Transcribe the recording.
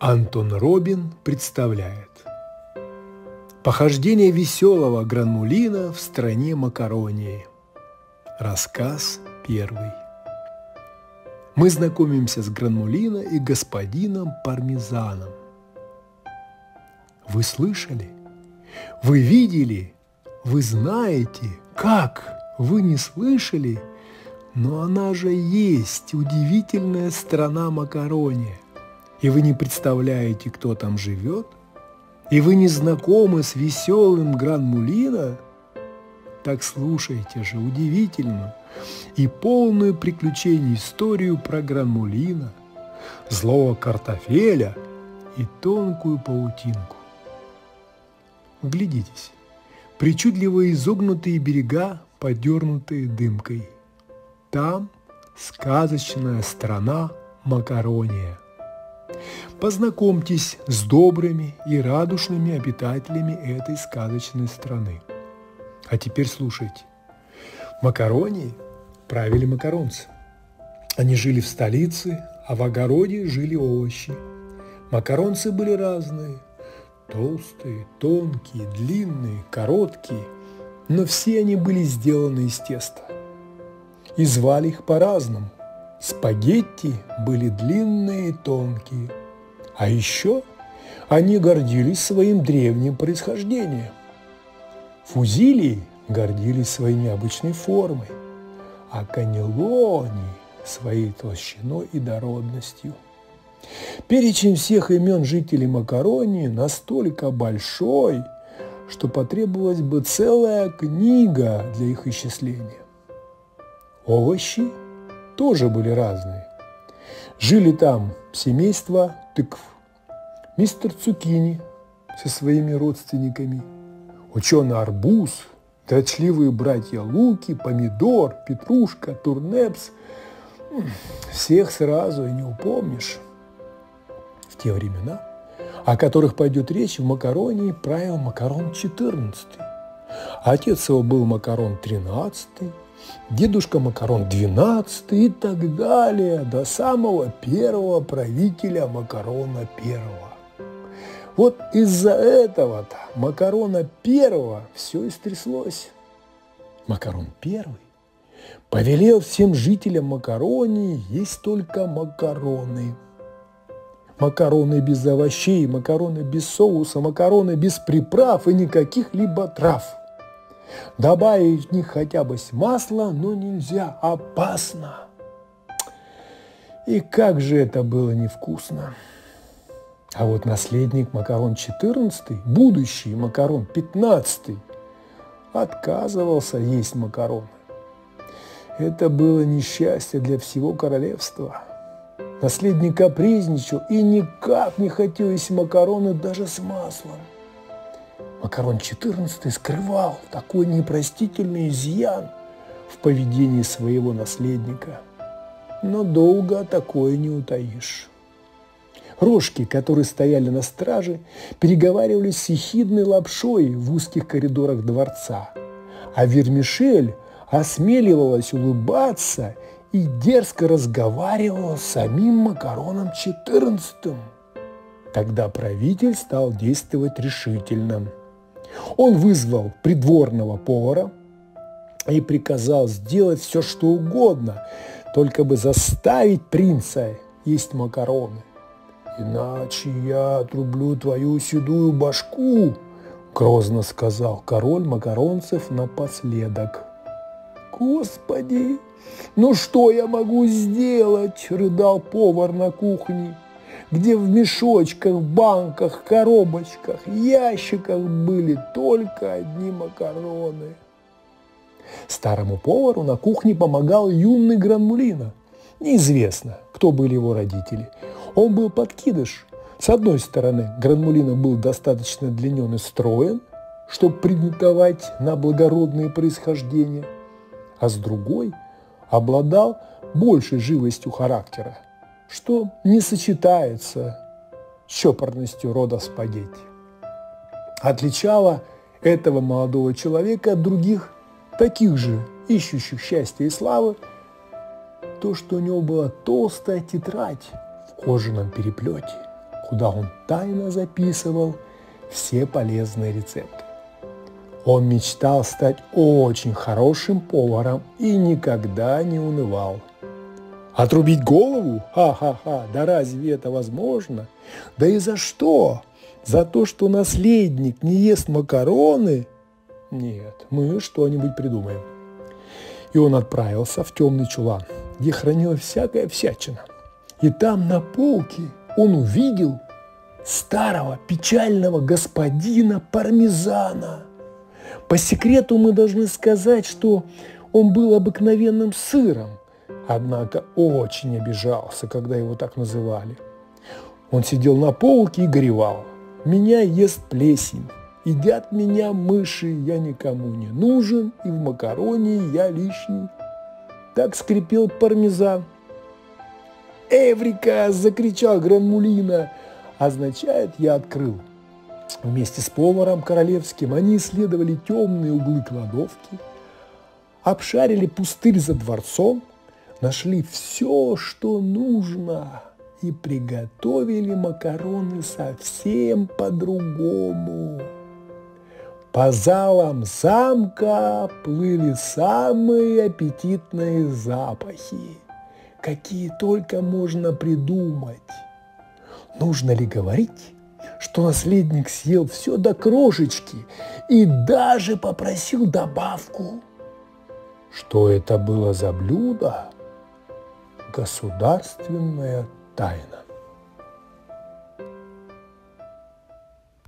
Антон Робин представляет Похождение веселого гранулина в стране макаронии. Рассказ первый. Мы знакомимся с гранулина и господином Пармезаном. Вы слышали? Вы видели? Вы знаете? Как? Вы не слышали? Но она же есть удивительная страна макарония. И вы не представляете, кто там живет? И вы не знакомы с веселым Гран-Мулино? Так слушайте же удивительную и полную приключений историю про Гран-Мулино, злого картофеля и тонкую паутинку. Вглядитесь, причудливо изогнутые берега, подернутые дымкой. Там сказочная страна Макарония – Познакомьтесь с добрыми и радушными обитателями этой сказочной страны. А теперь слушайте. Макаронии правили макаронцы. Они жили в столице, а в огороде жили овощи. Макаронцы были разные. Толстые, тонкие, длинные, короткие. Но все они были сделаны из теста. И звали их по-разному. Спагетти были длинные и тонкие. А еще они гордились своим древним происхождением. Фузилии гордились своей необычной формой, а канелони – своей толщиной и дородностью. Перечень всех имен жителей Макаронии настолько большой, что потребовалась бы целая книга для их исчисления. Овощи – тоже были разные. Жили там семейство тыкв, мистер Цукини со своими родственниками, ученый арбуз, дрочливые братья Луки, помидор, петрушка, турнепс. Всех сразу и не упомнишь. В те времена, о которых пойдет речь, в Макаронии правил Макарон 14. Отец его был Макарон 13, дедушка Макарон 12 и так далее, до самого первого правителя Макарона первого. Вот из-за этого-то Макарона первого все и стряслось. Макарон первый повелел всем жителям Макаронии есть только макароны. Макароны без овощей, макароны без соуса, макароны без приправ и никаких либо трав – Добавить в них хотя бы масло, но нельзя, опасно. И как же это было невкусно. А вот наследник Макарон 14, будущий Макарон 15, отказывался есть макароны. Это было несчастье для всего королевства. Наследник капризничал и никак не хотел есть макароны даже с маслом. Макарон XIV скрывал такой непростительный изъян в поведении своего наследника. Но долго такое не утаишь. Рожки, которые стояли на страже, переговаривались с ехидной лапшой в узких коридорах дворца, а Вермишель осмеливалась улыбаться и дерзко разговаривала с самим Макароном XIV. Тогда правитель стал действовать решительно – он вызвал придворного повара и приказал сделать все, что угодно, только бы заставить принца есть макароны. «Иначе я отрублю твою седую башку», – грозно сказал король макаронцев напоследок. «Господи, ну что я могу сделать?» – рыдал повар на кухне где в мешочках, банках, коробочках, ящиках были только одни макароны. Старому повару на кухне помогал юный Гранмулина. Неизвестно, кто были его родители. Он был подкидыш. С одной стороны, Гранмулина был достаточно длинен и строен, чтобы претендовать на благородное происхождение, а с другой обладал большей живостью характера – что не сочетается с чопорностью рода спагетти. Отличало этого молодого человека от других, таких же ищущих счастья и славы, то, что у него была толстая тетрадь в кожаном переплете, куда он тайно записывал все полезные рецепты. Он мечтал стать очень хорошим поваром и никогда не унывал. Отрубить голову? Ха-ха-ха, да разве это возможно? Да и за что? За то, что наследник не ест макароны? Нет, мы что-нибудь придумаем. И он отправился в темный чулан, где хранилась всякая всячина. И там на полке он увидел старого печального господина Пармезана. По секрету мы должны сказать, что он был обыкновенным сыром, однако очень обижался, когда его так называли. Он сидел на полке и горевал. «Меня ест плесень, едят меня мыши, я никому не нужен, и в макароне я лишний». Так скрипел пармезан. «Эврика!» – закричал Гранмулина – означает «я открыл». Вместе с поваром королевским они исследовали темные углы кладовки, обшарили пустырь за дворцом, нашли все, что нужно, и приготовили макароны совсем по-другому. По залам замка плыли самые аппетитные запахи, какие только можно придумать. Нужно ли говорить, что наследник съел все до крошечки и даже попросил добавку? Что это было за блюдо? Государственная тайна.